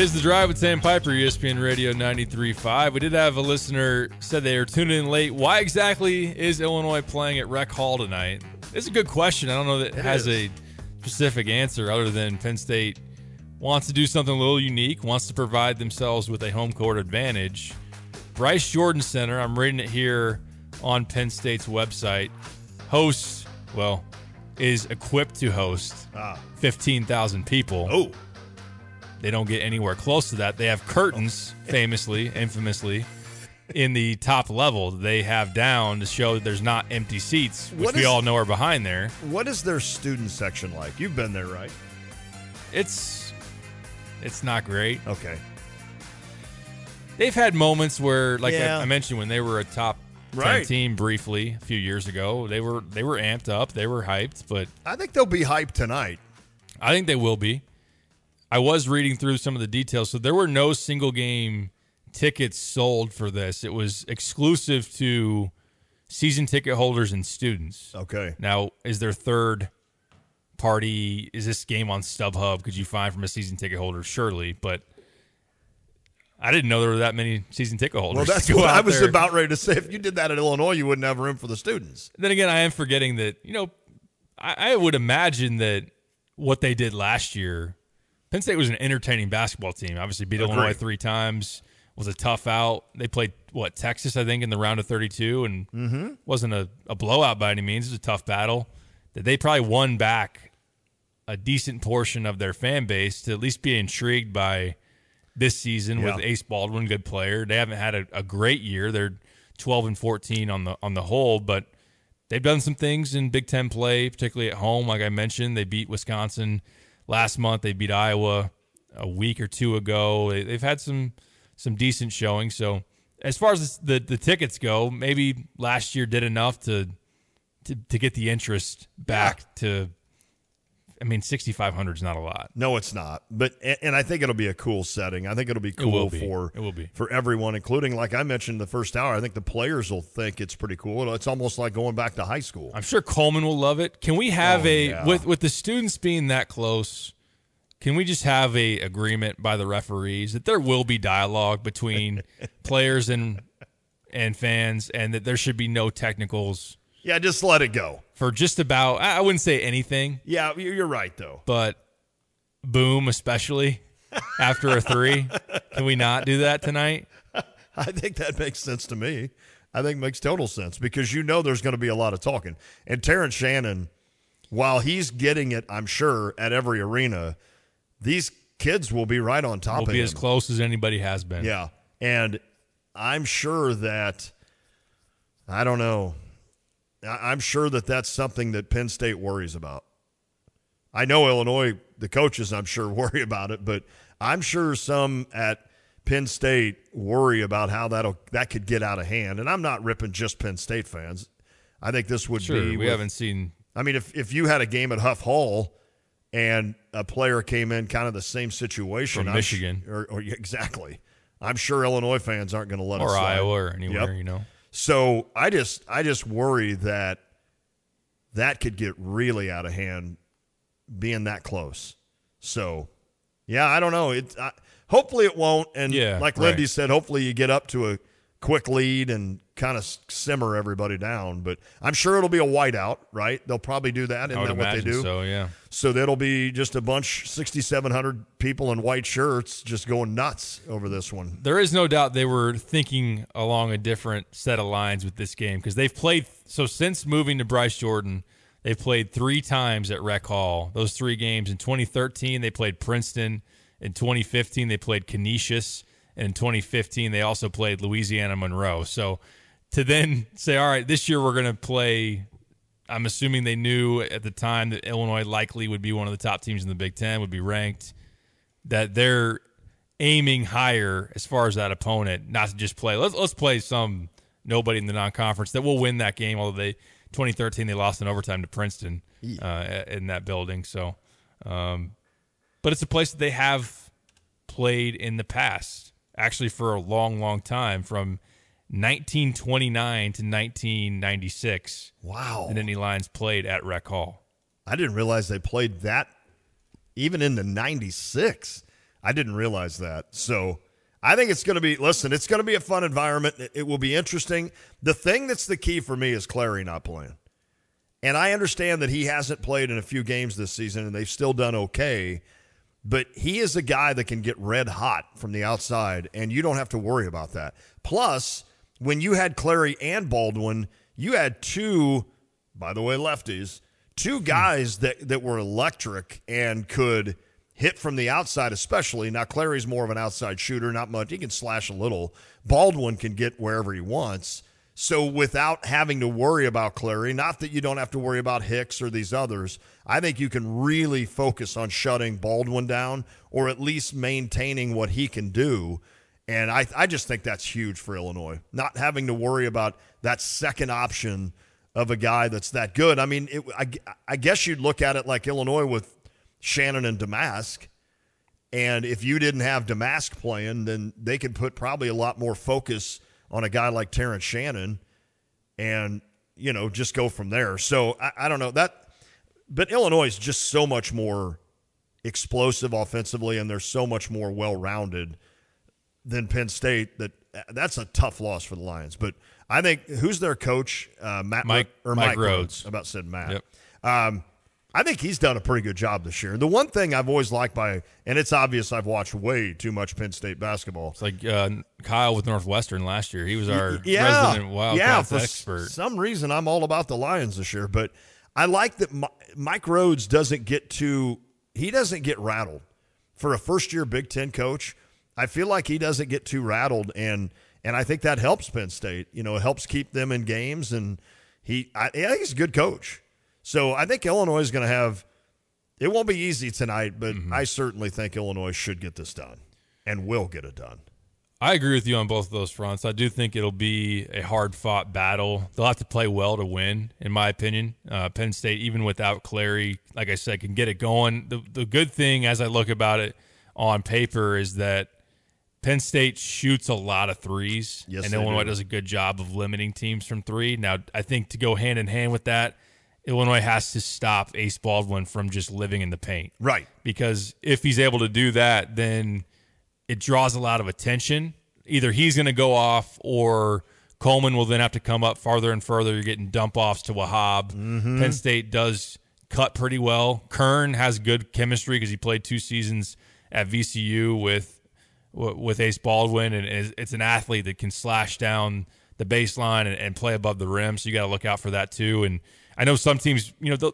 It is the drive with Sam Piper, ESPN Radio 93.5. We did have a listener said they are tuning in late. Why exactly is Illinois playing at Rec Hall tonight? It's a good question. I don't know that it, It has is. a specific answer other than Penn State wants to do something a little unique, wants to provide themselves with a home court advantage. Bryce Jordan Center, I'm reading it here on Penn State's website, hosts, well, is equipped to host Ah. 15,000 people. Oh, They don't get anywhere close to that. They have curtains, famously, infamously, in the top level. They have down to show that there's not empty seats, which What we is- all know are behind there. what is their student section like? You've been there, right? It's it's not great. Okay. They've had moments where, like Yeah. I, I mentioned, when they were a top ten Right. team briefly a few years ago, they were they were amped up, they were hyped, but I think they'll be hyped tonight. I think they will be. I was reading through some of the details. So there were no single game tickets sold for this. It was exclusive to season ticket holders and students. Okay. Now, is there third party? Is this game on StubHub? Could you find from a season ticket holder? Surely, but I didn't know there were that many season ticket holders. Well, that's what I was there. about ready to say. If you did that at Illinois, you wouldn't have room for the students. Then again, I am forgetting that, you know, I, I would imagine that what they did last year, Penn State was an entertaining basketball team. Obviously, beat Agreed. Illinois three times, was a tough out. They played, what, Texas, I think, in the round of 32, and Mm-hmm. wasn't a, a blowout by any means. It was a tough battle. That they probably won back a decent portion of their fan base to at least be intrigued by this season with Ace Baldwin, good player. They haven't had a, a great year. They're 12 and 14 on the on the whole, but they've done some things in Big Ten play, particularly at home. Like I mentioned, they beat Wisconsin last month. They beat Iowa a week or two ago. They, they've had some some decent showing. So as far as the the tickets go, maybe last year did enough to to, to get the interest back to. I mean, 6,500 is not a lot. No, it's not. But and and I think it'll be a cool setting. I think it'll be cool will be. for It will be. for everyone, including like I mentioned the first hour. I think the players will think it's pretty cool. It's almost like going back to high school. I'm sure Coleman will love it. Can we have Oh, a yeah. with with the students being that close? Can we just have a agreement by the referees that there will be dialogue between players and and fans, and that there should be no technicals Yeah, just let it go. for just about I wouldn't say anything, Yeah, you- you're right though. but boom, especially after a three. Can we not do that tonight? I think that makes sense to me. I think it makes total sense because you know there's going to be a lot of talking. And Terrence Shannon, while he's getting it, I'm sure at every arena, these kids will be right on top We'll of be him. as close as anybody has been. Yeah. And I'm sure that, I don't know, I'm sure that that's something that Penn State worries about. I know Illinois, the coaches, I'm sure, worry about it, but I'm sure some at Penn State worry about how that'll that could get out of hand. And I'm not ripping just Penn State fans. I think this would Sure, be. we with- haven't seen I mean, if if you had a game at Huff Hall and a player came in kind of the same situation, From I'm sh- Michigan. or, or exactly, I'm sure Illinois fans aren't going to let us or slide. Iowa or anywhere, Yep. you know. So I just I just worry that that could get really out of hand, being that close. So yeah, I don't know. It I, hopefully it won't. And Yeah, like right. Lindy said, hopefully you get up to a quick lead and kind of simmer everybody down. But I'm sure it'll be a whiteout, right? They'll probably do that. Isn't would that what they do? so, yeah. So that'll be just a bunch, 6,700 people in white shirts just going nuts over this one. There is no doubt they were thinking along a different set of lines with this game because they've played. So since moving to Bryce Jordan, they've played three times at Rec Hall. Those three games in 2013 they played Princeton. In 2015 they played Canisius, and in 2015 they also played Louisiana Monroe. So to then say, all right, this year we're going to play. I'm assuming they knew at the time that Illinois likely would be one of the top teams in the Big Ten, would be ranked that they're aiming higher as far as that opponent, not to just play. Let's let's play some nobody in the non-conference that will win that game. Although they 2013 they lost in overtime to Princeton uh, in that building. So, um, but it's a place that they have played in the past, actually for a long, long time, from 1929 to 1996. Wow. The Nittany Lions played at Rec Hall. I didn't realize they played that even in the 96. I didn't realize that. So I think it's going to be, listen, it's going to be a fun environment. It, it will be interesting. The thing that's the key for me is Clary not playing. And I understand that he hasn't played in a few games this season and they've still done okay. But he is a guy that can get red hot from the outside, and you don't have to worry about that. Plus, when you had Clary and Baldwin, you had two, by the way, lefties, two hmm. guys that, that were electric and could hit from the outside, especially. Now, Clary's more of an outside shooter, not much. He can slash a little. Baldwin can get wherever he wants. So without having to worry about Clary, not that you don't have to worry about Hicks or these others, I think you can really focus on shutting Baldwin down or at least maintaining what he can do. And I, I just think that's huge for Illinois, not having to worry about that second option of a guy that's that good. I mean, it, I, I guess you'd look at it like Illinois with Shannon and Domask. And if you didn't have Domask playing, then they could put probably a lot more focus – on a guy like Terrence Shannon and, you know, just go from there. So I, I don't know that, but Illinois is just so much more explosive offensively and they're so much more well rounded than Penn State that that's a tough loss for the Lions. But I think who's their coach? Uh, Matt Mike or Mike, Mike Rhoades. Rhoades. About said Matt. Yep. Um, I think he's done a pretty good job this year. The one thing I've always liked by, and it's obvious I've watched way too much Penn State basketball. It's like uh, Kyle with Northwestern last year. He was our yeah, resident Wildcats yeah, for expert. some reason, I'm all about the Lions this year, but I like that Mi- Mike Rhoades doesn't get too. He doesn't get rattled for a first year Big Ten coach. I feel like he doesn't get too rattled, and and I think that helps Penn State. You know, it helps keep them in games, and he. I, I think he's a good coach. So I think Illinois is going to have. It won't be easy tonight, but I certainly think Illinois should get this done, and will get it done. I agree with you on both of those fronts. I do think it'll be a hard fought battle. They'll have to play well to win, in my opinion. Uh, Penn State, even without Clary, like I said, can get it going. The, the good thing, as I look about it on paper, is that Penn State shoots a lot of threes, Yes, and Illinois do. does a good job of limiting teams from three. Now, I think to go hand in hand with that, Illinois has to stop Ace Baldwin from just living in the paint Right. because if he's able to do that, then it draws a lot of attention. Either he's going to go off or Coleman will then have to come up farther and further. You're getting dump offs to Wahab. Mm-hmm. Penn State does cut pretty well. Kern has good chemistry because he played two seasons at VCU with with Ace Baldwin, and it's an athlete that can slash down the baseline and, and play above the rim. So you got to look out for that too. And I know some teams, you know, the,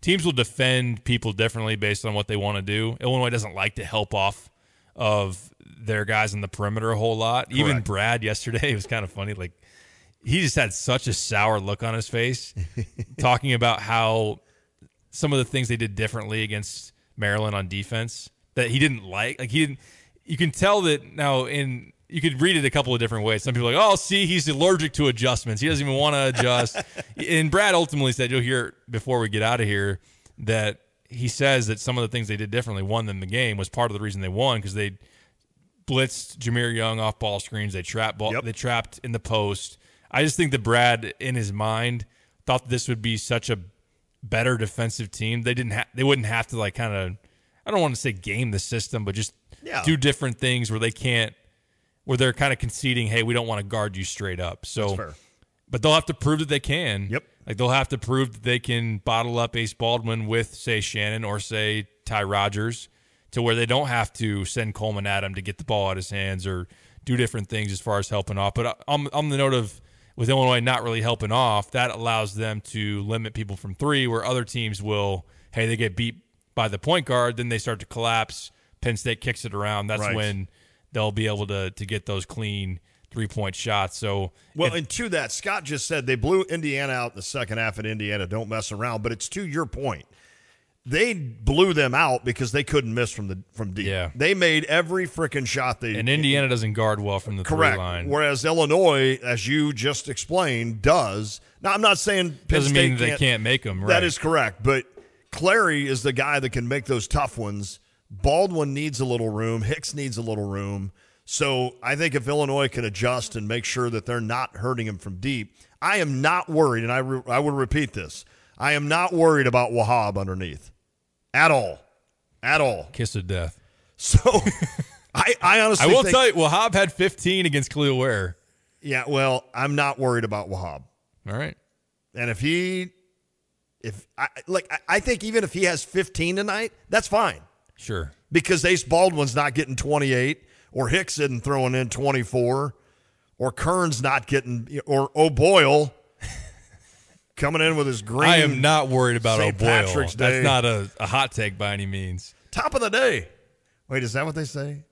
teams will defend people differently based on what they want to do. Illinois doesn't like to help off of their guys in the perimeter a whole lot. Even Brad yesterday, it was kind of funny. Like he just had such a sour look on his face, talking about how some of the things they did differently against Maryland on defense that he didn't like. Like he didn't. You can tell that now in. You could read it a couple of different ways. Some people are like, oh, see, he's allergic to adjustments. He doesn't even want to adjust. and Brad ultimately said, you'll hear before we get out of here, that he says that some of the things they did differently won them the game was part of the reason they won because they blitzed Jahmir Young off ball screens. They trapped ball. Yep. They trapped in the post. I just think that Brad, in his mind, thought this would be such a better defensive team. They didn't. Ha- they wouldn't have to like kind of. I don't want to say game the system, but just Yeah. do different things where they can't. Where they're kind of conceding, hey, we don't want to guard you straight up. So, That's fair. but they'll have to prove that they can. Yep. Like they'll have to prove that they can bottle up Ace Baldwin with, say, Shannon or say Ty Rodgers, to where they don't have to send Coleman at him to get the ball out of his hands or do different things as far as helping off. But uh, on, on the note of with Illinois not really helping off, that allows them to limit people from three, where other teams will, hey, they get beat by the point guard, then they start to collapse. Penn State kicks it around. That's Right. when they'll be able to to get those clean three point shots. So Well, if- and to that, Scott just said they blew Indiana out in the second half at Indiana. Don't mess around. But it's to your point. They blew them out because they couldn't miss from the from deep. Yeah. They made every freaking shot they and Indiana doesn't guard well from the correct. three line. Whereas Illinois, as you just explained, does. Now I'm not saying Penn Doesn't State mean they can't make them. Right. That is correct. But Clary is the guy that can make those tough ones. Baldwin needs a little room. Hicks needs a little room. So I think if Illinois can adjust and make sure that they're not hurting him from deep, I am not worried. And I, re- I will repeat this I am not worried about Wahab underneath at all. At all. kiss of death. So I, I honestly I will think, tell you, Wahab had 15 against Khalil Ware. Yeah, well, I'm not worried about Wahab. All right. And if he, if I like, I- I think even if he has 15 tonight, that's fine Sure. because Ace Baldwin's not getting 28, or Hicks isn't throwing in 24, or Kern's not getting, or O'Boyle coming in with his green. I am not worried about St. O'Boyle. Patrick's Day. That's not a, a hot take by any means. top of the day. Wait, is that what they say?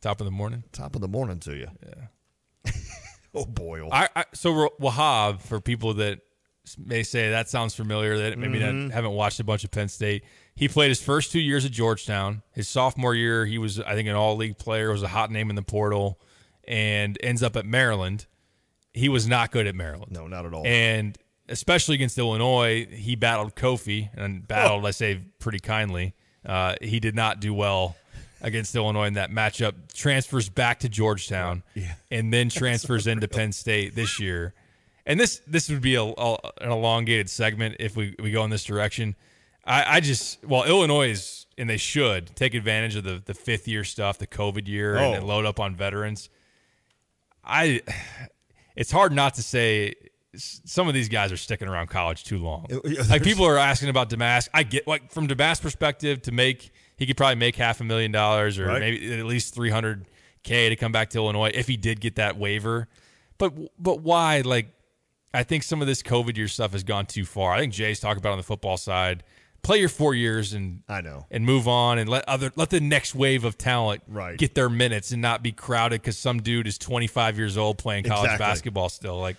Top of the morning. Top of the morning to you. Yeah. O'Boyle. I, I so Wahab for people that may say that sounds familiar that maybe Mm-hmm. not, haven't watched a bunch of Penn State. He played his first two years at Georgetown. His sophomore year, he was I think an all league player, was a hot name in the portal, and ends up at Maryland. He was not good at Maryland. no, not at all. And especially against Illinois, he battled Kofi and battled, I say pretty kindly. Uh, he did not do well against Illinois in that matchup. Transfers back to Georgetown and then transfers into Penn State this year. And this this would be a, a- an elongated segment if we, we go in this direction. I, I just well Illinois is and they should take advantage of the the fifth year stuff, the COVID year, and, Oh. and load up on veterans. I it's hard not to say some of these guys are sticking around college too long. Oh, yeah, Like people are asking about Domask. I get like from Domask perspective to make he could probably make half a million dollars or Right. maybe at least 300 k to come back to Illinois if he did get that waiver. But but why like I think some of this COVID year stuff has gone too far. I think Jay's talking about on the football side. Play your 4 years and I know. and move on and let other let the next wave of talent Right. get their minutes and not be crowded because some dude is 25 years old playing college Exactly. basketball still. Like,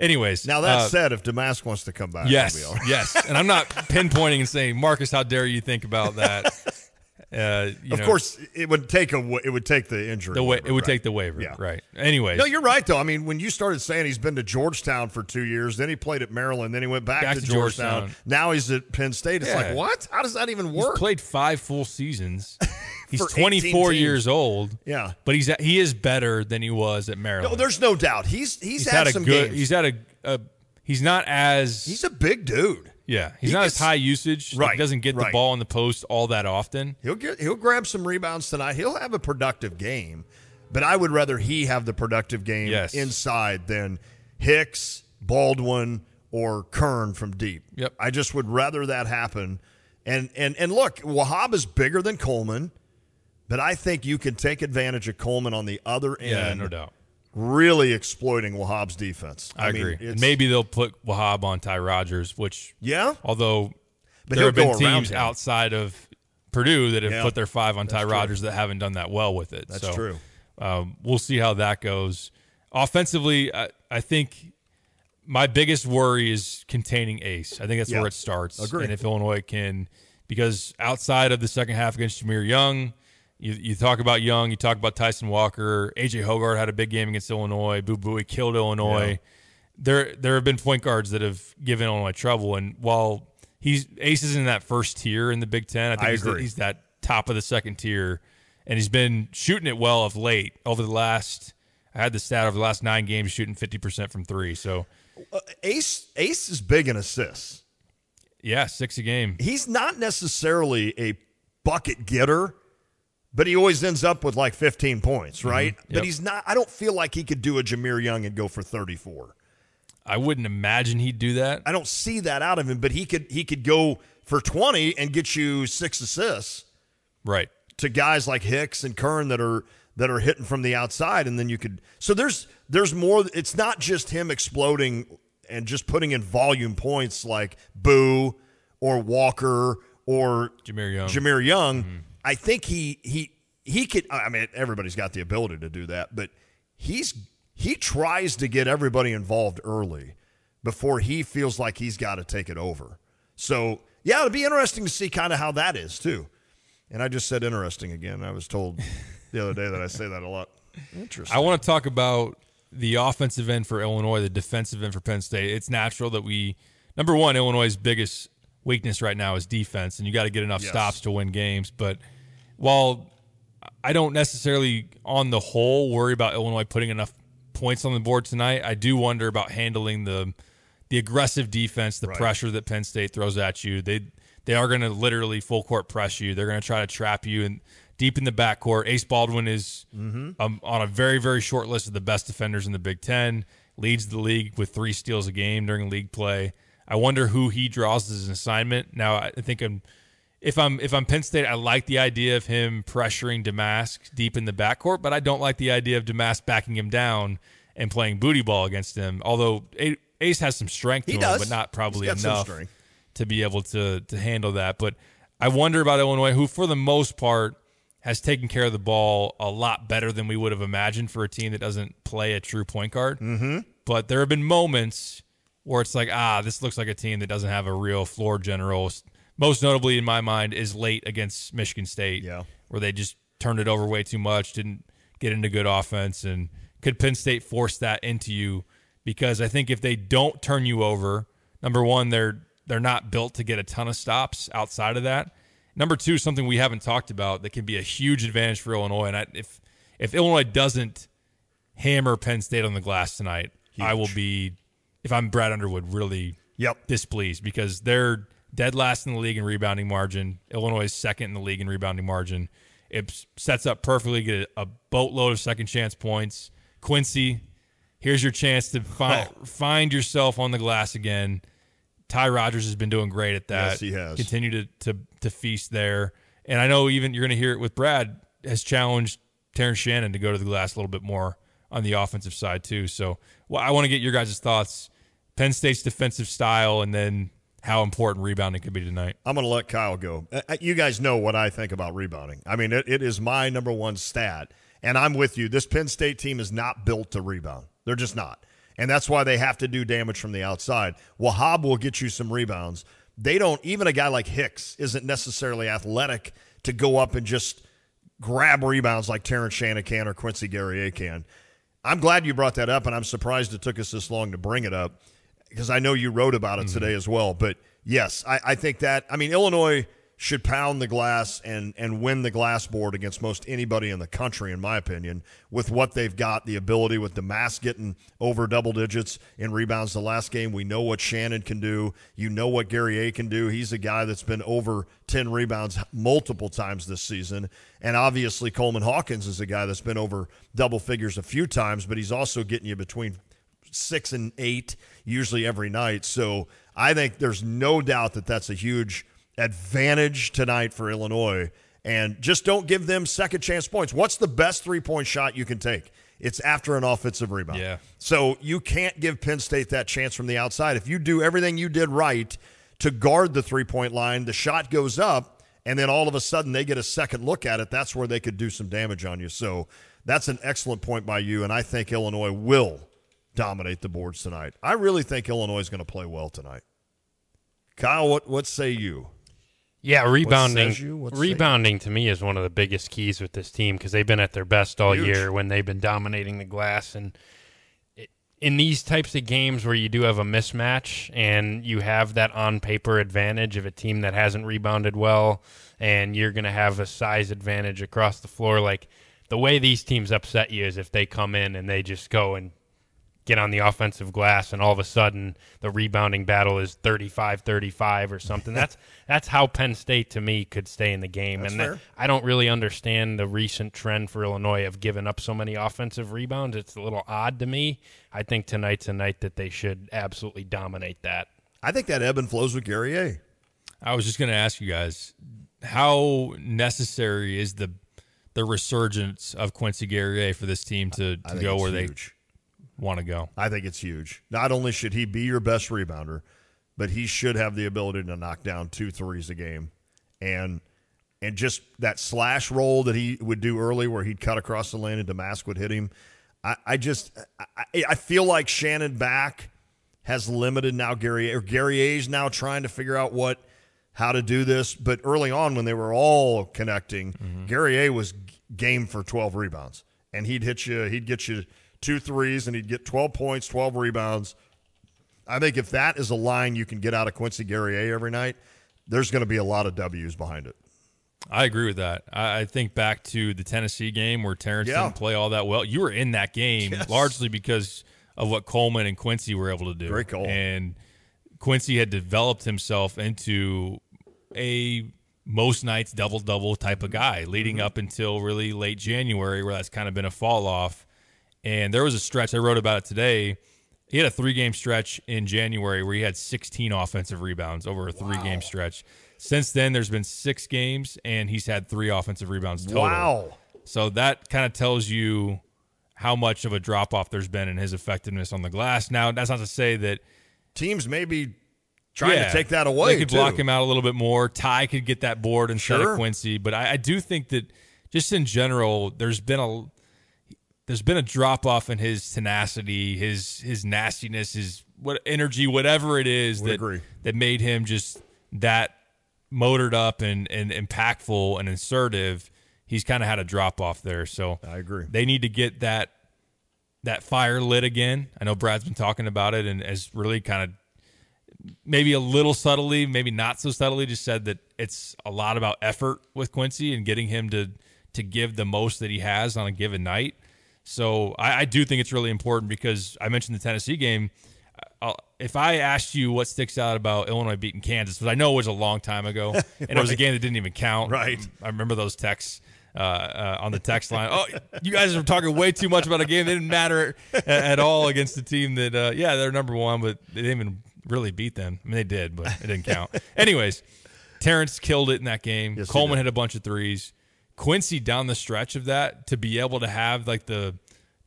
anyways. Now that uh, said, if Domask wants to come back, yes, that'll be all right. yes, and I'm not pinpointing and saying Marcus, how dare you think about that? Uh, you Of know, course, it would take a it would take the injury. the way waiver, it would right. take the waiver, Yeah. right? Anyway, No, you're right though. I mean, when you started saying he's been to Georgetown for two years, then he played at Maryland, then he went back, Back to, to Georgetown. Georgetown. Now he's at Penn State. It's Yeah. like what? How does that even work? he's played five full seasons. He's 24 years old. Yeah. but he's he is better than he was at Maryland. no, there's no doubt. He's he's, he's had, had a some good. games. He's had a, a. He's not as he's a big dude. Yeah, he's He not gets- as high usage. Right, he doesn't get the ball in the post all that often. He'll get he'll grab some rebounds tonight. He'll have a productive game, but I would rather he have the productive game Yes. inside than Hicks, Baldwin, or Kern from deep. Yep. I just would rather that happen. And and and look, Wahab is bigger than Coleman, but I think you can take advantage of Coleman on the other end. Yeah, no doubt. Really exploiting Wahab's defense. I, mean, agree. maybe they'll put Wahab on Ty Rodgers, which yeah, although But there have been teams him. outside of Purdue that have Yeah, put their five on Ty true. Rodgers that haven't done that well with it. That's So, true. Um, we'll see how that goes. Offensively, I, I think my biggest worry is containing Ace. I think that's Yeah. where it starts. Agree. And if Illinois can, because outside of the second half against Jahmir Young, you, you talk about Young, you talk about Tyson Walker, AJ Hoggard had a big game against Illinois. Boo Buie killed Illinois. Yeah. There, there have been point guards that have given Illinois trouble, and while he's Ace is in that first tier in the Big Ten, I think I he's, the- he's that top of the second tier, and he's been shooting it well of late over the last. I had the stat over the last nine games shooting fifty percent from three. So uh, Ace Ace is big in assists. yeah, six a game. he's not necessarily a bucket getter, but he always ends up with like 15 points, mm-hmm. right? But Yep. he's not. I don't feel like he could do a Jahmir Young and go for 34. I wouldn't imagine he'd do that. I don't see that out of him, but he could he could go for 20 and get you six assists Right. to guys like Hicks and Kern that are that are hitting from the outside, and then you could. So there's there's more. It's not just him exploding and just putting in volume points like Boo or Walker or Jahmir Young. Jahmir Young. Mm-hmm. I think he he he could. I mean, everybody's got the ability to do that, but he's he tries to get everybody involved early before he feels like he's got to take it over. So yeah, it'll be interesting to see kind of how that is too. And I just said interesting again. I was told the other day that I say that a lot. Interesting. I want to talk about the offensive end for Illinois, the defensive end for Penn State. It's natural that we, number one, Illinois' biggest weakness right now is defense, and you got to get enough Yes. stops to win games. But while I don't necessarily, on the whole, worry about Illinois putting enough points on the board tonight, I do wonder about handling the the aggressive defense, the Right. pressure that Penn State throws at you. They they are going to literally full court press you. They're going to try to trap you and deep in the backcourt. Ace Baldwin is um, on a very, very short list of the best defenders in the Big Ten, leads the league with three steals a game during league play. I wonder who he draws as an assignment. Now, I think I'm. If I'm if I'm Penn State, I like the idea of him pressuring Domask deep in the backcourt, but I don't like the idea of Domask backing him down and playing booty ball against him. Although Ace has some strength to He him, does. but not probably He's got some enough strength. to be able to to handle that. But I wonder about Illinois, who for the most part has taken care of the ball a lot better than we would have imagined for a team that doesn't play a true point guard. Mm-hmm. But there have been moments where it's like, ah, this looks like a team that doesn't have a real floor general. Most notably, in my mind, is late against Michigan State, Yeah. where they just turned it over way too much, didn't get into good offense, and could Penn State force that into you? Because I think if they don't turn you over, number one, they're they're not built to get a ton of stops outside of that. Number two, something we haven't talked about that can be a huge advantage for Illinois, and I, if if Illinois doesn't hammer Penn State on the glass tonight, I will be, if I'm Brad Underwood, really Yep. displeased because they're dead last in the league in rebounding margin. Illinois is second in the league in rebounding margin. It sets up perfectly get a boatload of second chance points. Quincy, here's your chance to find Oh. find yourself on the glass again. Ty Rodgers has been doing great at that. Yes, he has. Continue to to to feast there. And I know even you're going to hear it with Brad has challenged Terrence Shannon to go to the glass a little bit more on the offensive side too. So, well, I want to get your guys' thoughts. Penn State's defensive style, and then how important rebounding could be tonight. I'm going to let Kyle go. Uh, uh, You guys know what I think about rebounding. I mean, it, it is my number one stat. And I'm with you. This Penn State team is not built to rebound. They're just not. And that's why they have to do damage from the outside. Wahab will get you some rebounds. They don't, even a guy like Hicks isn't necessarily athletic to go up and just grab rebounds like Terrence Shannon can or Quincy Guerrier can. I'm glad you brought that up, and I'm surprised it took us this long to bring it up because I know you wrote about it mm-hmm. today as well. But yes, I, I think that I mean Illinois should pound the glass and and win the glass board against most anybody in the country, in my opinion, with what they've got, the ability with Domask getting over double digits in rebounds the last game. We know what Shannon can do. You know what Guerrier can do. He's a guy that's been over 10 rebounds multiple times this season. And obviously Coleman Hawkins is a guy that's been over double figures a few times, but he's also getting you between six and eight usually every night. So I think there's no doubt that that's a huge advantage tonight for Illinois. And just don't give them second chance points. What's the best three point shot you can take? It's after an offensive rebound. Yeah. So you can't give Penn State that chance from the outside. If you do everything you did right to guard the three point line, the shot goes up, and then all of a sudden they get a second look at it. That's where they could do some damage on you. So that's an excellent point by you. And I think Illinois will dominate the boards tonight. I really think Illinois is going to play well tonight. Kyle, what, what say you? Yeah, rebounding. says you? What say rebounding to me is one of the biggest keys with this team because they've been at their best all Huge. year when they've been dominating the glass. And it, in these types of games where you do have a mismatch and you have that on paper advantage of a team that hasn't rebounded well, and you're going to have a size advantage across the floor, like the way these teams upset you is if they come in and they just go and get on the offensive glass and all of a sudden the rebounding battle is 35-35 or something. That's that's how Penn State to me could stay in the game That's and that- I don't really understand the recent trend for Illinois of giving up so many offensive rebounds. It's a little odd to me. I think tonight's a night that they should absolutely dominate that. I think that ebb and flows with Guerrier. I was just going to ask you guys how necessary is the the resurgence of Quincy Guerrier for this team to, to go where huge. they want to go? I think it's huge. Not only should he be your best rebounder, but he should have the ability to knock down two threes a game, and and just that slash roll that he would do early, where he'd cut across the lane and Damask would hit him. I, I just I, I feel like Shannon back has limited now Gary or Guerrier's now trying to figure out what how to do this. But early on, when they were all connecting, mm-hmm. Guerrier was game for twelve rebounds, and he'd hit you. He'd get you two threes, and he'd get twelve points, twelve rebounds. I think if that is a line you can get out of Quincy Guerrier every night, there's going to be a lot of W's behind it. I agree with that. I, think back to the Tennessee game where Terrence Yeah. didn't play all that well. You were in that game Yes. largely because of what Coleman and Quincy were able to do. Great call. And Quincy had developed himself into a most nights double double type of guy, leading Mm-hmm. up until really late January, where that's kind of been a fall off. And there was a stretch I wrote about it today. He had a three game stretch in January where he had 16 offensive rebounds over a three game stretch. Since then, there's been six games, and he's had three offensive rebounds total. Wow. So that kind of tells you how much of a drop off there's been in his effectiveness on the glass. Now, that's not to say that Teams may be trying yeah, to take that away. They could too. block him out a little bit more. Ty could get that board instead Sure. of Quincy. But I, I do think that just in general, there's been a there's been a drop off in his tenacity, his his nastiness, his what energy, whatever it is that agree. that made him just that motored up and, and impactful and assertive. He's kind of had a drop off there. So I agree. they need to get that that fire lit again. I know Brad's been talking about it and has really kind of maybe a little subtly, maybe not so subtly, just said that it's a lot about effort with Quincy and getting him to to give the most that he has on a given night. So I, I do think it's really important because I mentioned the Tennessee game. I'll, if I asked you what sticks out about Illinois beating Kansas, because I know it was a long time ago, and it was a game that didn't even count. Right. I remember those texts uh, uh, on the text line. Oh, you guys are talking way too much about a game that didn't matter at, at all against a team that, uh, yeah, they're number one, but they didn't even really beat them. I mean, they did, but it didn't count. Anyways, Terrence killed it in that game. Yes, Coleman hit a bunch of threes. Quincy down the stretch of that to be able to have like the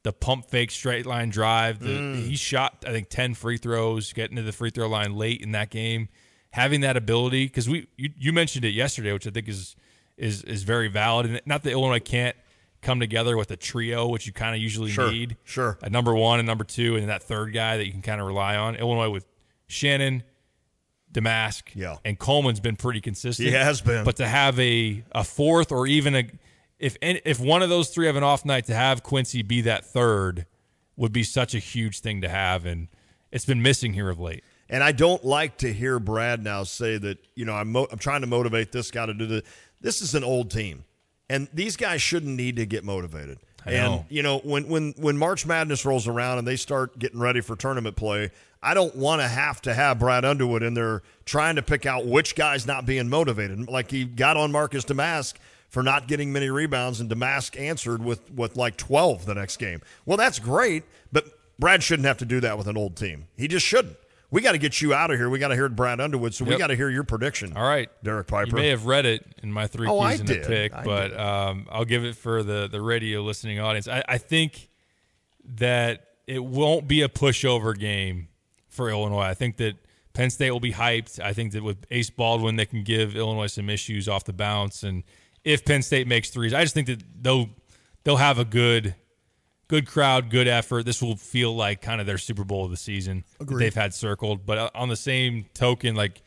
the pump fake straight line drive. The, Mm. He shot I think ten free throws, getting to the free throw line late in that game. Having that ability because we you, you mentioned it yesterday, which I think is is is very valid. And not that Illinois can't come together with a trio, which you kind of usually Sure, need. sure. A number one and number two, and that third guy that you can kind of rely on. Illinois with Shannon, Domask, Yeah. and Coleman's been pretty consistent. He has been. But to have a a fourth or even a if if one of those three have an off night, to have Quincy be that third would be such a huge thing to have, and it's been missing here of late. And I don't like to hear Brad now say that, you know, I'm, mo- I'm trying to motivate this guy to do the. This is an old team. And these guys shouldn't need to get motivated. And, you know, when, when, when March Madness rolls around and they start getting ready for tournament play, I don't want to have to have Brad Underwood in there trying to pick out which guy's not being motivated. Like he got on Marcus Domask for not getting many rebounds, and Domask answered with, with like 12 the next game. Well, that's great, but Brad shouldn't have to do that with an old team. He just shouldn't. We got to get you out of here. We got to hear Brad Underwood, so we got to hear your prediction. All right, Derek Piper. You may have read it in my three Oh, I keys in the did. pick, I but um, I'll give it for the the radio listening audience. I, I think that it won't be a pushover game for Illinois. I think that Penn State will be hyped. I think that with Ace Baldwin, they can give Illinois some issues off the bounce. And if Penn State makes threes, I just think that they'll they'll have a good good crowd, good effort. This will feel like kind of their Super Bowl of the season that they've had circled. But uh, on the same token, like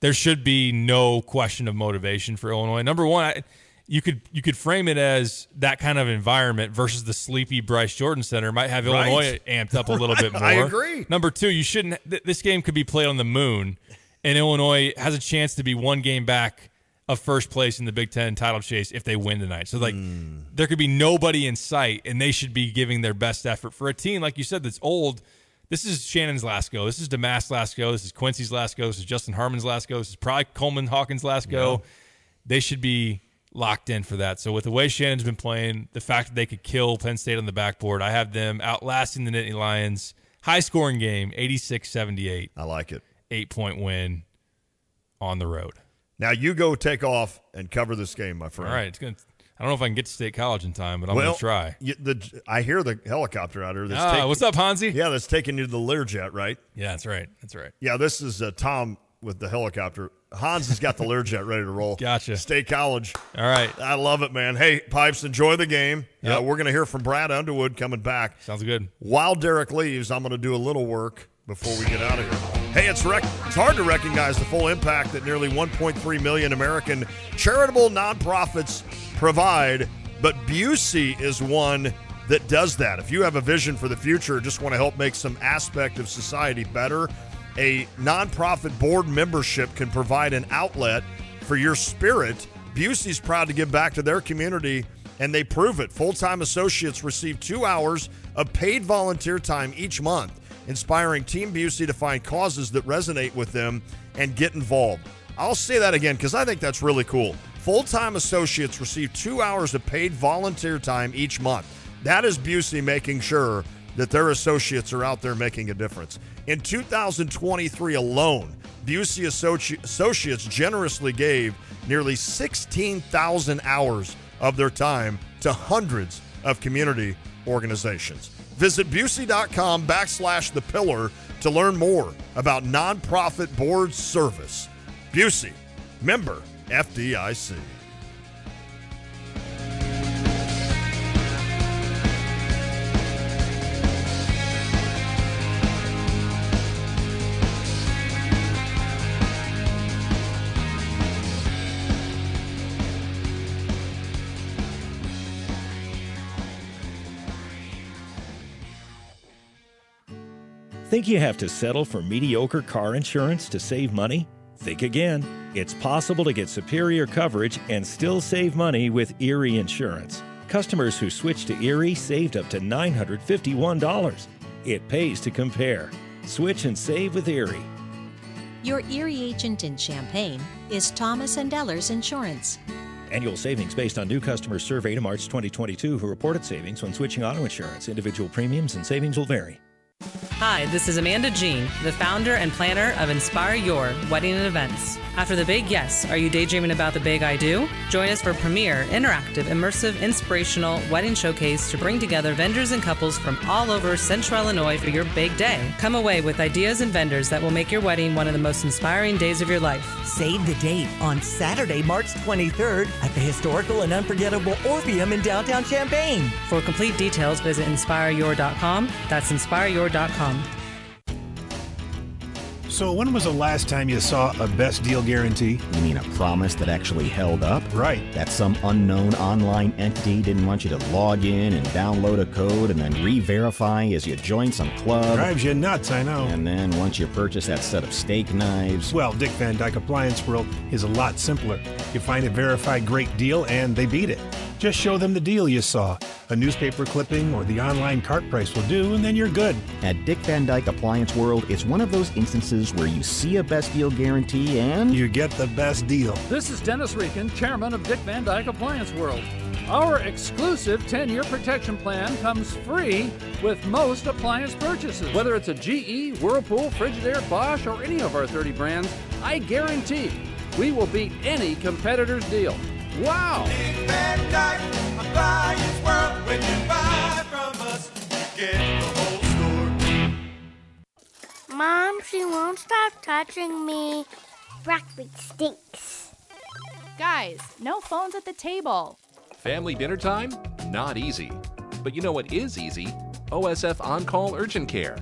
there should be no question of motivation for Illinois. Number one, I, you could you could frame it as that kind of environment versus the sleepy Bryce Jordan Center might have Right. Illinois amped up a little bit more. I agree. Number two, you shouldn't. Th- this game could be played on the moon, and Illinois has a chance to be one game back of first place in the Big Ten title chase if they win tonight. So like, Hmm. there could be nobody in sight, and they should be giving their best effort for a team like you said that's old. This is Shannon's last go. This is Domask's last go. This is Quincy's last go. This is Justin Harmon's last go. This is probably Coleman Hawkins' last go. They should be locked in for that. So with the way Shannon's been playing, the fact that they could kill Penn State on the backboard, I have them outlasting the Nittany Lions. High scoring game, 86-78, I like it. eight point win on the road. Now you go take off and cover this game, my friend. All right, it's gonna. I don't know if I can get to State College in time, but I'm well, gonna try. You, the, I hear the helicopter out here. That's Ah, taking- what's up, Hansi? Yeah, that's taking you to the Learjet, right? Yeah, that's right. That's right. Yeah, this is uh, Tom with the helicopter. Hans has got the Learjet ready to roll. Gotcha. State College. All right, I love it, man. Hey, Pipes, enjoy the game. Uh, we're going to hear from Brad Underwood coming back. sounds good. While Derek leaves, I'm going to do a little work before we get out of here. Hey, it's rec- it's hard to recognize the full impact that nearly 1.3 million American charitable nonprofits provide, but Busey is one that does that. If you have a vision for the future, just want to help make some aspect of society better, a nonprofit board membership can provide an outlet for your spirit. Busey's proud to give back to their community and they prove it. Full time associates receive two hours of paid volunteer time each month, inspiring Team Busey to find causes that resonate with them and get involved. I'll say that again because I think that's really cool. Full time associates receive two hours of paid volunteer time each month. That is Busey making sure that their associates are out there making a difference. In 2023 alone, Busey Associ- Associates generously gave nearly 16,000 hours of their time to hundreds of community organizations. Visit Busey.com backslash the pillar to learn more about nonprofit board service. Busey, member FDIC. Think you have to settle for mediocre car insurance to save money? Think again. It's possible to get superior coverage and still save money with Erie Insurance. Customers who switched to Erie saved up to $951. It pays to compare. Switch and save with Erie. Your Erie agent in Champaign is Thomas and Ellers Insurance. Annual savings based on new customers surveyed in March 2022 who reported savings when switching auto insurance. Individual premiums and savings will vary. Hi, this is Amanda Jean, the founder and planner of Inspire Your Wedding and Events. After the big yes, are you daydreaming about the big I do? Join us for premier, interactive, immersive, inspirational wedding showcase to bring together vendors and couples from all over Central Illinois for your big day. Come away with ideas and vendors that will make your wedding one of the most inspiring days of your life. Save the date on Saturday, March 23rd at the historical and unforgettable Orpheum in downtown Champaign. For complete details, visit inspireyour.com. That's inspireyour.com. So, when was the last time you saw a best deal guarantee? You mean a promise that actually held up? Right. That some unknown online entity didn't want you to log in and download a code and then re verify as you join some club. Drives you nuts, I know. And then once you purchase that set of steak knives. Well, Dick Van Dyke Appliance World is a lot simpler. You find a verified great deal and they beat it. Just show them the deal you saw. A newspaper clipping or the online cart price will do, and then you're good. At Dick Van Dyke Appliance World, it's one of those instances where you see a best deal guarantee and you get the best deal. This is Dennis Reekin, chairman of Dick Van Dyke Appliance World. Our exclusive 10 year protection plan comes free with most appliance purchases. Whether it's a GE, Whirlpool, Frigidaire, Bosch, or any of our 30 brands, I guarantee we will beat any competitor's deal. Wow! Dick Van Dyke Appliance World. When you buy from us, you get the whole store. Mom, she won't stop touching me. Broccoli stinks. Guys, no phones at the table. Family dinner time? Not easy. But you know what is easy? OSF On Call Urgent Care.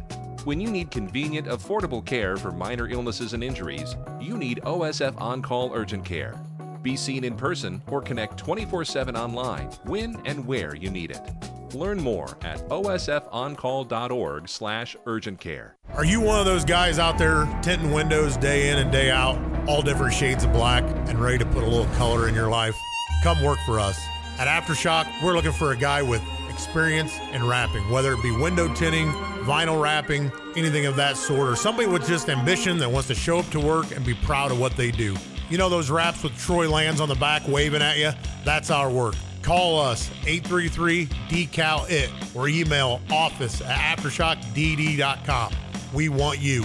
When you need convenient, affordable care for minor illnesses and injuries, you need OSF On Call Urgent Care. Be seen in person or connect 24 7 online when and where you need it. Learn more at osfoncall.org slash urgent care. Are you one of those guys out there tinting windows day in and day out, all different shades of black, and ready to put a little color in your life? Come work for us. At Aftershock, we're looking for a guy with experience in wrapping, whether it be window tinting, vinyl wrapping, anything of that sort, or somebody with just ambition that wants to show up to work and be proud of what they do. You know those wraps with Troy Lands on the back waving at you? That's our work. Call us 833 decal it or email office at aftershockdd.com. We want you.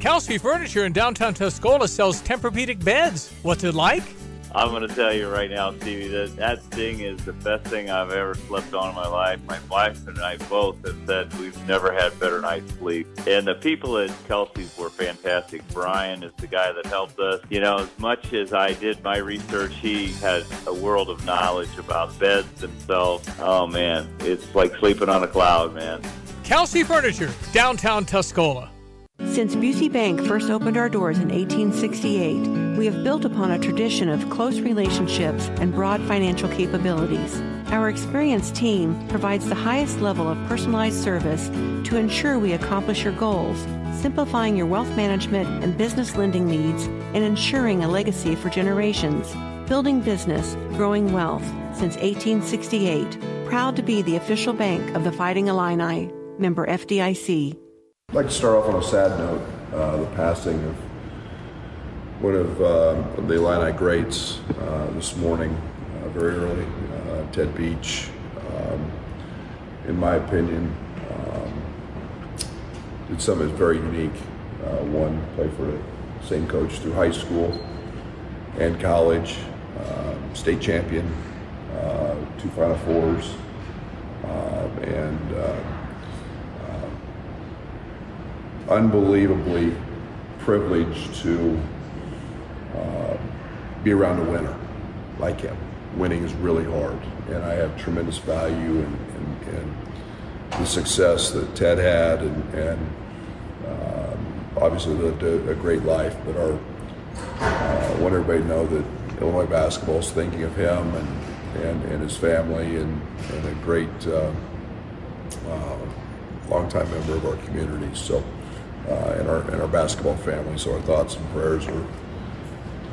Kelsey Furniture in downtown Tuscola sells Tempur-Pedic beds. What's it like? I'm going to tell you right now, Stevie, that that thing is the best thing I've ever slept on in my life. My wife and I both have said we've never had better night's sleep. And the people at Kelsey's were fantastic. Brian is the guy that helped us. You know, as much as I did my research, he has a world of knowledge about beds themselves. Oh, man, it's like sleeping on a cloud, man. Kelsey Furniture, downtown Tuscola. Since Busey Bank first opened our doors in 1868, we have built upon a tradition of close relationships and broad financial capabilities. Our experienced team provides the highest level of personalized service to ensure we accomplish your goals, simplifying your wealth management and business lending needs and ensuring a legacy for generations. Building business, growing wealth since 1868. Proud to be the official bank of the Fighting Illini. Member FDIC. I'd like to start off on a sad note uh, the passing of one of uh, the Illini greats uh, this morning, uh, very early, uh, Ted Beach. Um, in my opinion, um, did something very unique. Uh, one, played for the same coach through high school and college, um, state champion, two Final Fours, uh, and uh, uh, unbelievably privileged to uh, be around a winner like him. Winning is really hard, and I have tremendous value in, in, in the success that Ted had, and, and um, obviously lived a, a great life. But our, uh, I want everybody to know that Illinois basketball is thinking of him and, and, and his family, and, and a great uh, uh, longtime member of our community. So, uh, our and our basketball family. So our thoughts and prayers are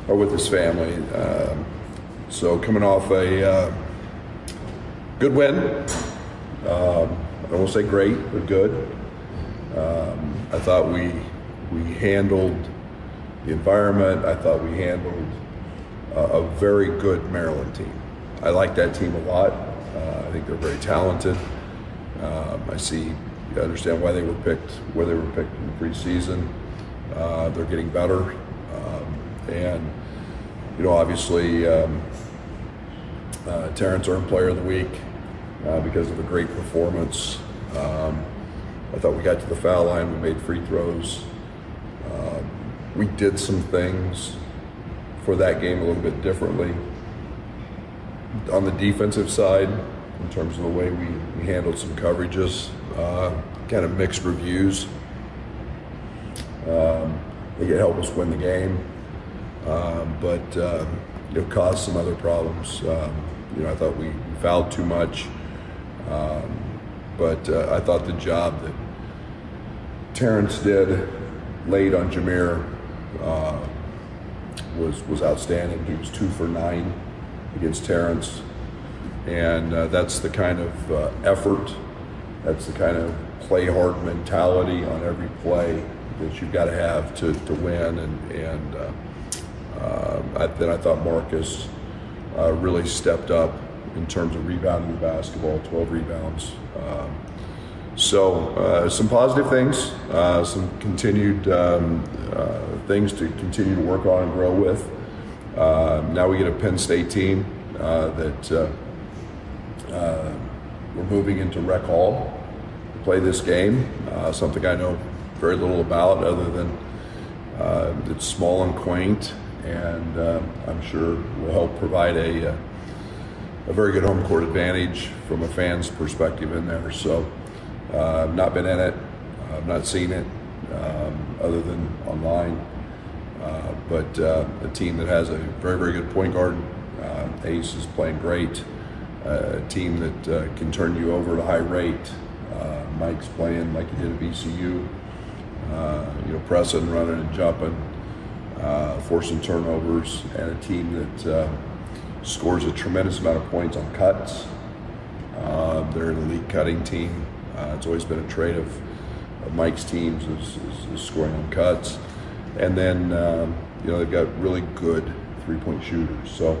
are with his family. Um, so coming off a uh, good win. Um, I won't say great, but good. Um, I thought we we handled the environment. I thought we handled a, a very good Maryland team. I like that team a lot. Uh, I think they're very talented. Um, I see, I understand why they were picked, where they were picked in the preseason. Uh, they're getting better, um, and you know, obviously, um, uh, Terrence earned Player of the Week uh, because of a great performance. Um, I thought we got to the foul line, we made free throws. Um, we did some things for that game a little bit differently. On the defensive side, in terms of the way we, we handled some coverages, uh, kind of mixed reviews. Um, think it helped us win the game, um, but um, know, caused some other problems. Um, you know, I thought we fouled too much, but uh, I thought the job that Terrence did late on Jahmir uh, was was outstanding. He was two for nine against Terrence, and uh, that's the kind of uh, effort, that's the kind of play hard mentality on every play that you've got to have to, to win. And, and uh, uh, I, then I thought Marcus uh, really stepped up in terms of rebounding the basketball, 12 rebounds. Um, so uh, some positive things, uh, some continued um, uh, things to continue to work on and grow with. Now we get a Penn State team that uh, we're moving into Rec Hall to play this game. Uh, something I know very little about, other than uh, it's small and quaint, and uh, I'm sure will help provide a uh, a very good home court advantage from a fan's perspective in there. So I've not been in it, I've not seen it um, other than online. Uh, but uh, a team that has a very, very good point guard. Uh, Ace is playing great. A team that uh, can turn you over at a high rate. Uh, Mike's playing like he did at VCU. Uh, you know, pressing, running, and jumping, uh, forcing turnovers, and a team that uh, scores a tremendous amount of points on cuts. Uh, they're an elite cutting team. It's always been a trait of, of Mike's teams is, is, is scoring on cuts. And then, um, you know, they've got really good three-point shooters. So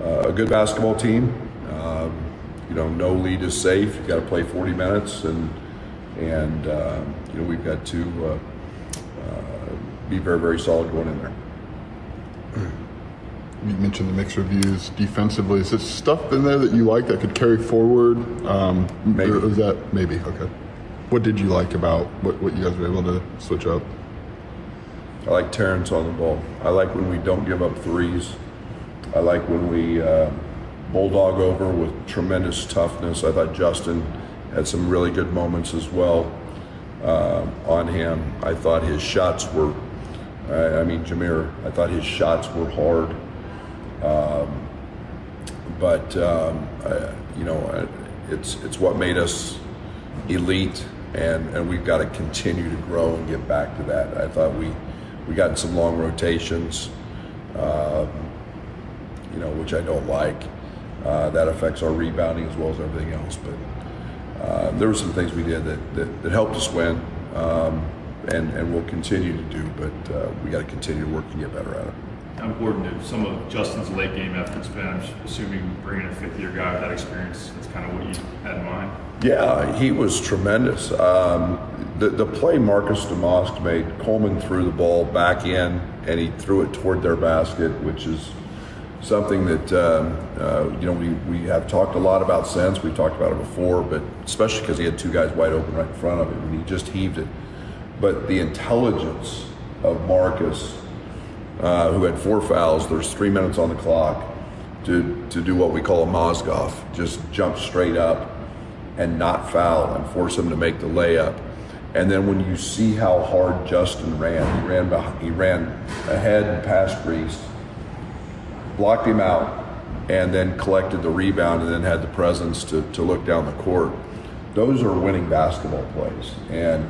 a good basketball team. Um, you know, no lead is safe. You've got to play 40 minutes, and and uh, you know we've got to uh, uh, be very very solid going in there. You mentioned the mixed reviews defensively. Is there stuff in there that you like that could carry forward? Um, maybe. Or is that maybe okay? What did you like about what, what you guys were able to switch up? I like Terrence on the ball. I like when we don't give up threes. I like when we uh, bulldog over with tremendous toughness. I thought Justin had some really good moments as well. um, on him. I thought his shots were, I, I mean, Jahmir, I thought his shots were hard. Um, but um, I, you know, it's it's what made us elite, and and we've got to continue to grow and get back to that. I thought we we got some long rotations, um, you know, which I don't like. Uh, that affects our rebounding as well as everything else. But uh, there were some things we did that that, that helped us win, um, and and we'll continue to do. But uh, we got to continue to work and get better at it. How important did some of Justin's late game efforts been? I'm assuming bringing a fifth year guy with that experience, that's kind of what you had in mind. Yeah, he was tremendous. Um, the, the play Marcus Domask made, Coleman threw the ball back in and he threw it toward their basket, which is something that um, uh, you know we, we have talked a lot about since. We talked about it before, but especially because he had two guys wide open right in front of him and he just heaved it. But the intelligence of Marcus, uh, who had four fouls, there's three minutes on the clock, to, to do what we call a Mozgov, just jump straight up and not foul and force him to make the layup. And then when you see how hard Justin ran, he ran behind, he ran ahead and past Reese, blocked him out, and then collected the rebound and then had the presence to, to look down the court. Those are winning basketball plays. And,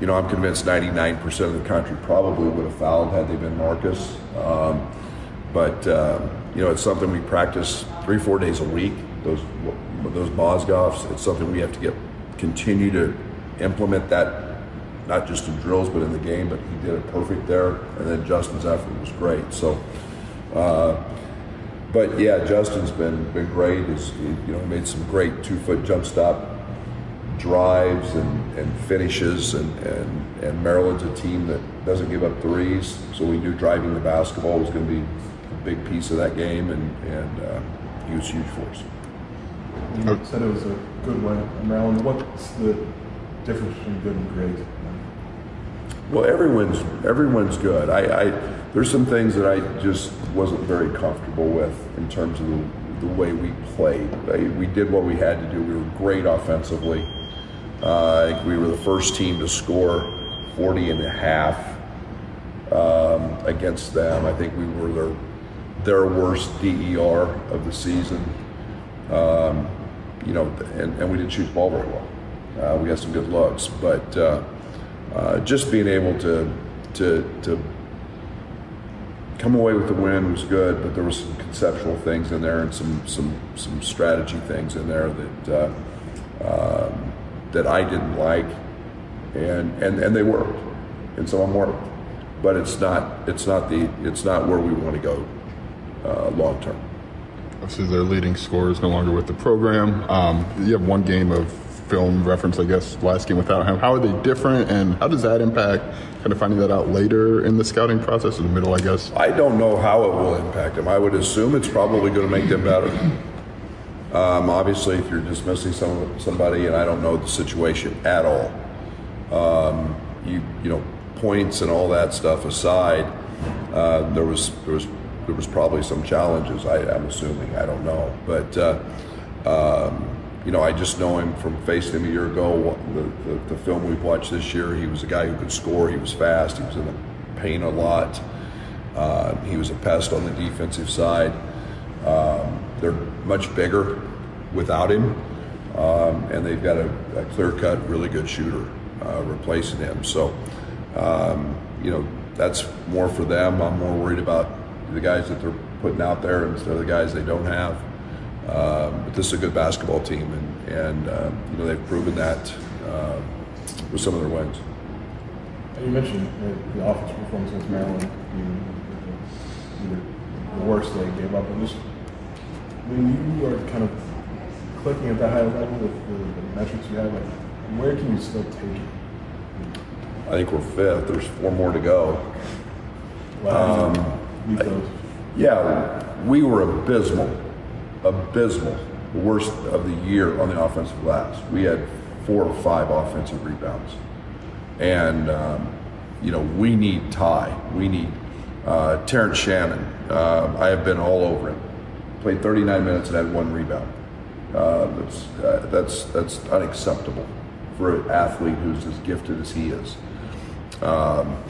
you know, I'm convinced 99% of the country probably would have fouled had they been Marcus. Um, but, um, you know, it's something we practice three, four days a week, those, those Mozgovs. It's something we have to get, continue to implement that, not just in drills, but in the game. But he did it perfect there. And then Justin's effort was great. So, uh, but yeah, Justin's been been great. He's he, you know made some great two foot jump stop drives and, and finishes, and, and and Maryland's a team that doesn't give up threes, so we knew driving the basketball was going to be a big piece of that game, and and uh, he was huge for us. You said it was a good win Maryland. What's the difference between good and great? Well, everyone's everyone's good. I, I there's some things that I just wasn't very comfortable with in terms of the, the way we played. We did what we had to do. We were great offensively. Uh, I think we were the first team to score 40 and a half um, against them. I think we were their their worst DER of the season. Um, you know, and, and we didn't shoot the ball very well. Uh, we had some good looks, but uh, uh, just being able to to to come away with the win was good. But there were some conceptual things in there and some some some strategy things in there that uh, um, that I didn't like, and and and they worked, and of them worked. But it's not it's not the it's not where we want to go uh, long term. Obviously, their leading scorer is no longer with the program. Um, you have one game of film reference, I guess, last game without him. How are they different, and how does that impact kind of finding that out later in the scouting process, in the middle, I guess? I don't know how it will impact them. I would assume it's probably going to make them better. Um, obviously, if you're dismissing some, somebody, and I don't know the situation at all, um, you you know points and all that stuff aside, uh, there was there was there was probably some challenges. I, I'm assuming. I don't know, but. Uh, um, you know, I just know him from facing him a year ago. The, the, the film we've watched this year, he was a guy who could score. He was fast. He was in the paint a lot. Uh, he was a pest on the defensive side. Um, they're much bigger without him, um, and they've got a, a clear-cut, really good shooter uh, replacing him. So, um, you know, that's more for them. I'm more worried about the guys that they're putting out there instead of the guys they don't have. Um, but this is a good basketball team, and, and uh, you know they've proven that uh, with some of their wins. You mentioned the, the offensive performance against Maryland. The worst they gave up. And just when you are kind of clicking at that high level with the, the metrics you have, like where can you still take it? I think we're fifth. There's four more to go. Wow. Um, those. yeah, we were abysmal, abysmal. The worst of the year on the offensive glass. We had four or five offensive rebounds, and um, you know we need Ty. We need uh, Terrence Shannon. Uh, I have been all over him. Played 39 minutes and had one rebound. Uh, that's uh, that's that's unacceptable for an athlete who's as gifted as he is. Um,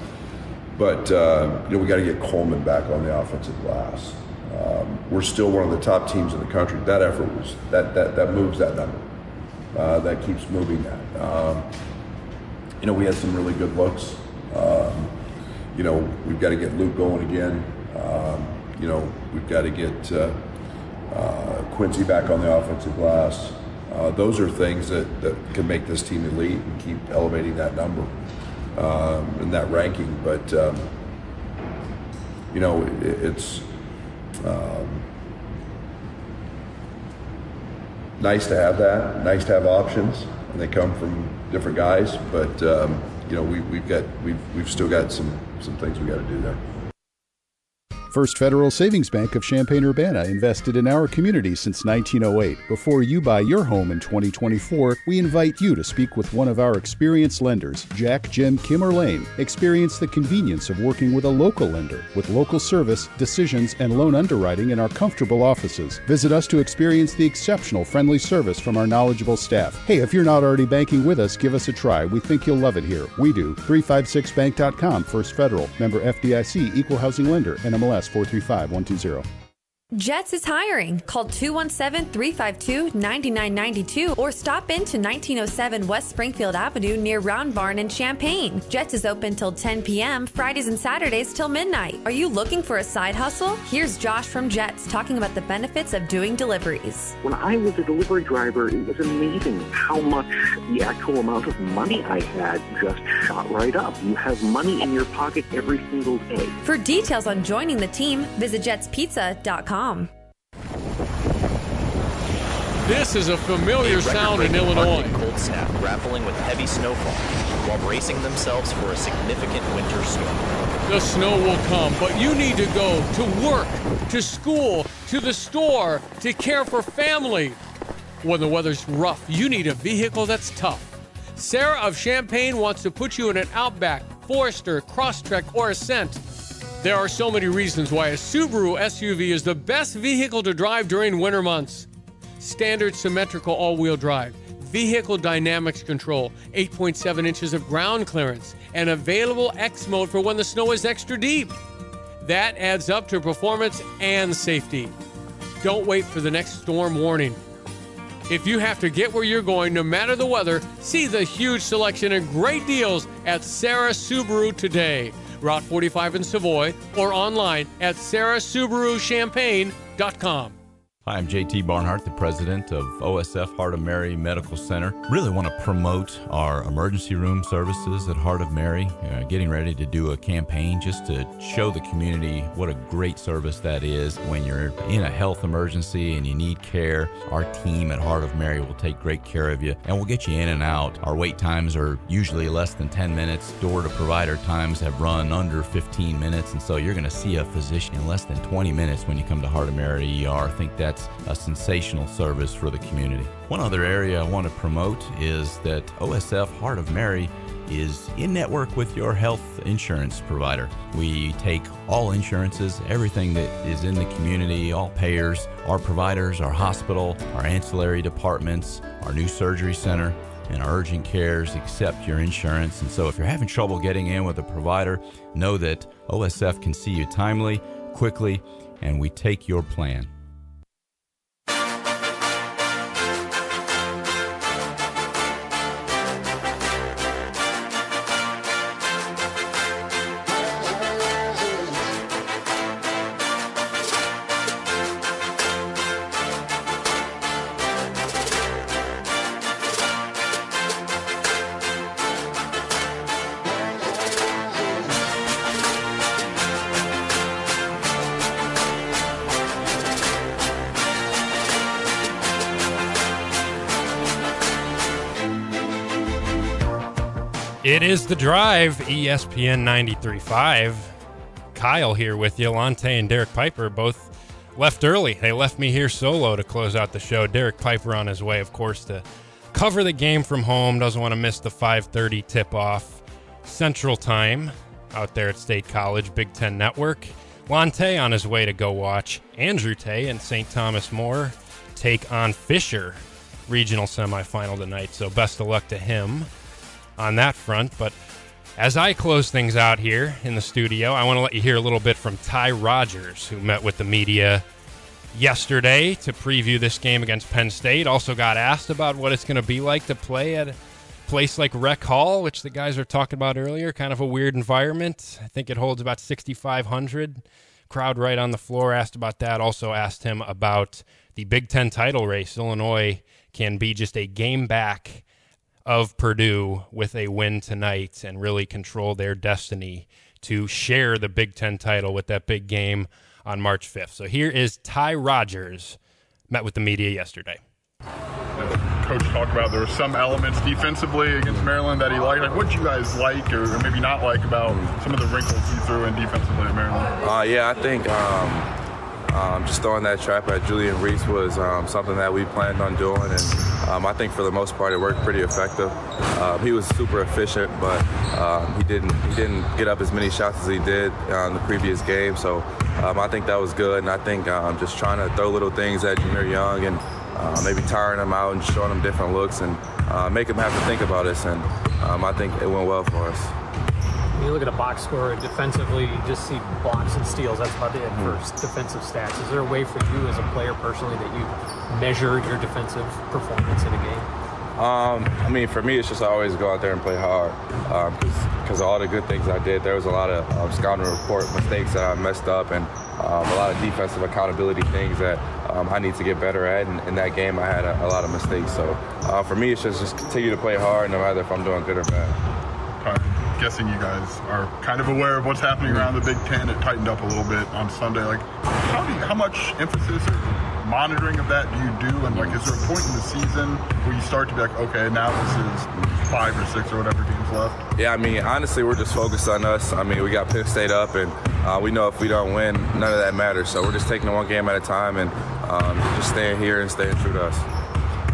but uh, you know we got to get Coleman back on the offensive glass. Um, we're still one of the top teams in the country. That effort was that that, that moves that number. Uh, that keeps moving that. Um, you know we had some really good looks. Um, you know we've got to get Luke going again. Um, you know we've got to get uh, uh, Quincy back on the offensive glass. Uh, those are things that, that can make this team elite and keep elevating that number um, in that ranking. But um, you know, it, it's um, nice to have that. Nice to have options, and they come from different guys. But um, you know, we, we've got we've we've still got some some things we got to do there. First Federal Savings Bank of Champaign Urbana invested in our community since 1908. Before you buy your home in 2024, we invite you to speak with one of our experienced lenders, Jack, Jim, Kim, or Lane. Experience the convenience of working with a local lender with local service, decisions, and loan underwriting in our comfortable offices. Visit us to experience the exceptional friendly service from our knowledgeable staff. Hey, if you're not already banking with us, give us a try. We think you'll love it here. We do. 356bank.com, First Federal, member FDIC, equal housing lender, NMLS 435120. Jets is hiring. Call 217 352 9992 or stop into 1907 West Springfield Avenue near Round Barn in Champaign. Jets is open till 10 p.m., Fridays and Saturdays till midnight. Are you looking for a side hustle? Here's Josh from Jets talking about the benefits of doing deliveries. When I was a delivery driver, it was amazing how much the actual amount of money I had just shot right up. You have money in your pocket every single day. For details on joining the team, visit jetspizza.com. This is a familiar sound in Illinois. cold snap grappling with heavy snowfall while bracing themselves for a significant winter storm. The snow will come, but you need to go to work, to school, to the store, to care for family. When the weather's rough, you need a vehicle that's tough. Sarah of Champaign wants to put you in an Outback, Forester, Crosstrek, or Ascent. There are so many reasons why a Subaru SUV is the best vehicle to drive during winter months. Standard symmetrical all wheel drive, vehicle dynamics control, 8.7 inches of ground clearance, and available X mode for when the snow is extra deep. That adds up to performance and safety. Don't wait for the next storm warning. If you have to get where you're going, no matter the weather, see the huge selection and great deals at Sarah Subaru today. Route 45 in Savoy or online at sarahsubaruchampaign.com. Hi, I'm JT Barnhart, the president of OSF Heart of Mary Medical Center. Really want to promote our emergency room services at Heart of Mary. Uh, getting ready to do a campaign just to show the community what a great service that is. When you're in a health emergency and you need care, our team at Heart of Mary will take great care of you and we'll get you in and out. Our wait times are usually less than 10 minutes. Door to provider times have run under 15 minutes, and so you're going to see a physician in less than 20 minutes when you come to Heart of Mary ER. I think that's a sensational service for the community. One other area I want to promote is that OSF Heart of Mary is in network with your health insurance provider. We take all insurances, everything that is in the community, all payers, our providers, our hospital, our ancillary departments, our new surgery center, and our urgent cares accept your insurance. And so if you're having trouble getting in with a provider, know that OSF can see you timely, quickly, and we take your plan. Is the drive, ESPN 93.5. Kyle here with you. Lante and Derek Piper both left early. They left me here solo to close out the show. Derek Piper on his way, of course, to cover the game from home. Doesn't want to miss the 5:30 tip-off Central Time out there at State College, Big Ten Network. Lante on his way to go watch Andrew Tay and St. Thomas More take on Fisher regional semifinal tonight. So best of luck to him on that front. But as I close things out here in the studio, I want to let you hear a little bit from Ty Rodgers, who met with the media yesterday to preview this game against Penn State. Also got asked about what it's going to be like to play at a place like Rec Hall, which the guys were talking about earlier. Kind of a weird environment. I think it holds about 6,500. Crowd right on the floor asked about that. Also asked him about the Big Ten title race. Illinois can be just a game back of Purdue with a win tonight and really control their destiny to share the Big Ten title with that big game on March 5th. So here is Ty Rodgers, met with the media yesterday. Coach talked about there were some elements defensively against Maryland that he liked. Like, what did you guys like or maybe not like about some of the wrinkles he threw in defensively at Maryland? Uh, yeah, I think um, um, just throwing that trap at Julian Reese was um, something that we planned on doing, and um, I think for the most part it worked pretty effective. Um, he was super efficient, but um, he didn't he didn't get up as many shots as he did uh, the previous game. So I think that was good, and I think just trying to throw little things at Jahmir Young and uh, maybe tiring him out and showing him different looks and uh, make him have to think about us. And I think it went well for us. When you look at a box score defensively, you just see blocks and steals. That's about it for defensive stats. Is there a way for you as a player personally that you measure your defensive performance in a game? Um, I mean, for me, it's just always go out there and play hard because all the good things I did. There was a lot of um, scouting report mistakes that I messed up and um, a lot of defensive accountability things that um, I need to get better at. And in that game, I had a, a lot of mistakes. So uh, for me, it's just just continue to play hard, no matter if I'm doing good or bad. I'm guessing you guys are kind of aware of what's happening around the Big Ten. It tightened up a little bit on Sunday. Like, how do you, how much emphasis or monitoring of that do you do? And like, is there a point in the season where you start to be like, okay, now this is five or six or whatever games left? Yeah, I mean, honestly, we're just focused on us. I mean, we got Penn State up, and uh, we know if we don't win, none of that matters. So we're just taking it one game at a time and um, just staying here and staying true to us.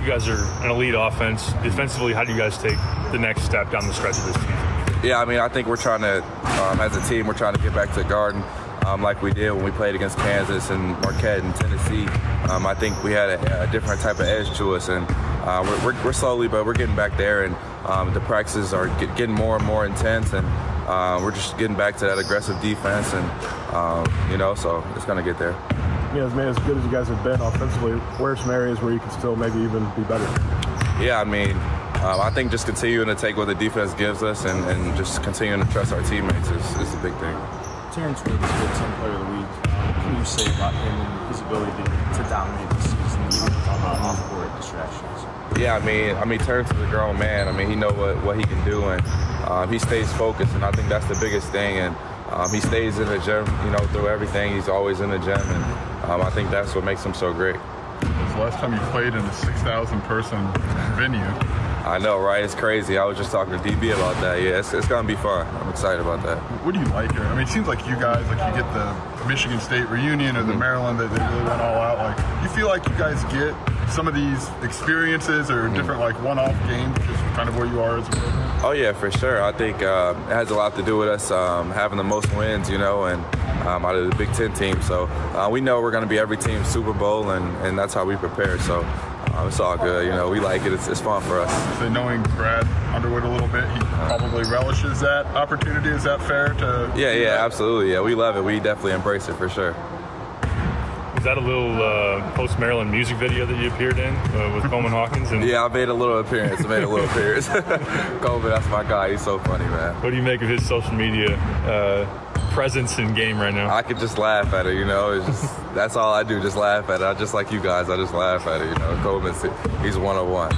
You guys are an elite offense. Defensively, how do you guys take the next step down the stretch of this season? Yeah, I mean, I think we're trying to, um, as a team, we're trying to get back to the Garden um, like we did when we played against Kansas and Marquette and Tennessee. Um, I think we had a, a, different type of edge to us, and uh, we're, we're, we're, slowly, but we're getting back there, and um, the practices are get, getting more and more intense, and uh, we're just getting back to that aggressive defense, and um, you know, so it's gonna get there. You know, as, as good as you guys have been offensively, where are some areas where you can still maybe even be better? Yeah, I mean, um, I think just continuing to take what the defense gives us and, and just continuing to trust our teammates is, is the big thing. Terrence Woods is good team player of the week. What can you say about him and his ability to, to dominate this season, even without off-court distractions? Yeah, I mean, I mean, Terrence is a grown man. I mean, he know what, what he can do, and um, he stays focused, and I think that's the biggest thing. And um, he stays in the gym, you know, through everything. He's always in the gym, and um, I think that's what makes him so great. When's the last time you played in a 6,000 person venue? I know, right? It's crazy. I was just talking to DB about that. Yeah, it's, it's gonna be fun. I'm excited about that. What do you like here? I mean, it seems like you guys, like you get the Michigan State reunion or the Maryland, that they really went all out. Like, you feel like you guys get some of these experiences or different like one-off games, just kind of where you are as? Oh yeah, for sure. I think uh, it has a lot to do with us um, having the most wins, you know, and um, out of the Big Ten team. So uh, we know we're going to be every team's Super Bowl, and, and that's how we prepare. So um, it's all good. You know, we like it. It's, it's fun for us. So knowing Brad Underwood a little bit, he probably relishes that opportunity. Is that fair to? Yeah, yeah, absolutely. Yeah, we love it. We definitely embrace it for sure. Was that a little uh, post Maryland music video that you appeared in uh, with Coleman Hawkins? And yeah, I made a little appearance. I made a little appearance. Coleman, that's my guy. He's so funny, man. What do you make of his social media uh, presence in game right now? I could just laugh at it, you know. It's just that's all I do, just laugh at it. I just like you guys. I just laugh at it, you know. Coleman, he's one on one.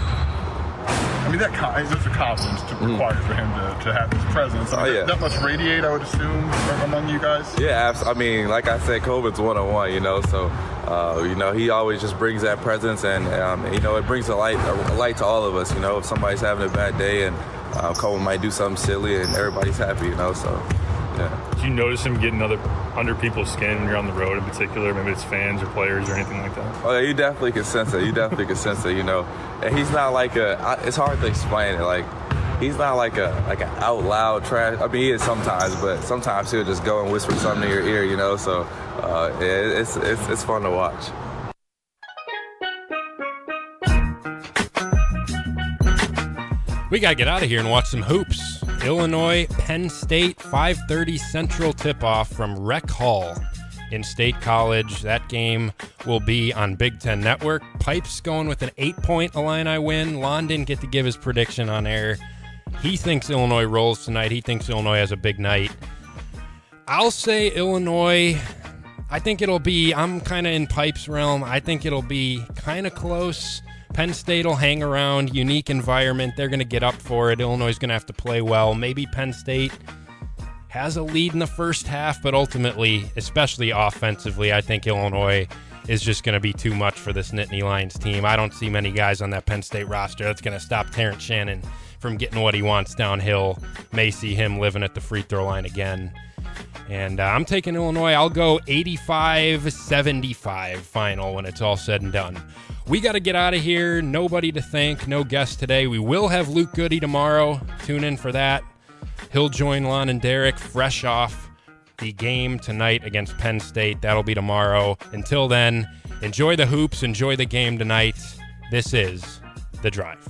Mean, that that's a confidence to require for him to, to have his presence. I mean, Mm. Oh, yeah. that, must radiate, I would assume, among you guys. Yeah, I mean, like I said, COVID's one on one, you know. So, uh, you know, he always just brings that presence, and um, you know, it brings a light, a light to all of us. You know, if somebody's having a bad day, and uh, Coleman might do something silly, and everybody's happy, you know. So, yeah. Do you notice him getting other under people's skin when you're on the road in particular? Maybe it's fans or players or anything like that. Oh, yeah, you definitely can sense it. You definitely can sense it. You know, and he's not like a. I- It's hard to explain it. Like, he's not like a like an out loud trash. I mean, he is sometimes, but sometimes he'll just go and whisper something in your ear. You know, so uh, yeah, it's it's it's fun to watch. We got to get out of here and watch some hoops. Illinois, Penn State, 5:30 Central tip-off from Rec Hall in State College. That game will be on Big Ten Network. Pipes going with an eight-point Illini win. Lon didn't get to give his prediction on air. He thinks Illinois rolls tonight. He thinks Illinois has a big night. I'll say Illinois. I think it'll be. I'm kind of in Pipes realm. I think it'll be kind of close. Penn State will hang around, unique environment. They're going to get up for it. Illinois is going to have to play well. Maybe Penn State has a lead in the first half, but ultimately, especially offensively, I think Illinois is just going to be too much for this Nittany Lions team. I don't see many guys on that Penn State roster that's going to stop Terrence Shannon from getting what he wants downhill. May see him living at the free throw line again. And uh, I'm taking Illinois. I'll go 85 75 final when it's all said and done. We got to get out of here. Nobody to thank. No guest today. We will have Luke Goody tomorrow. Tune in for that. He'll join Lon and Derek fresh off the game tonight against Penn State. That'll be tomorrow. Until then, enjoy the hoops, enjoy the game tonight. This is The Drive.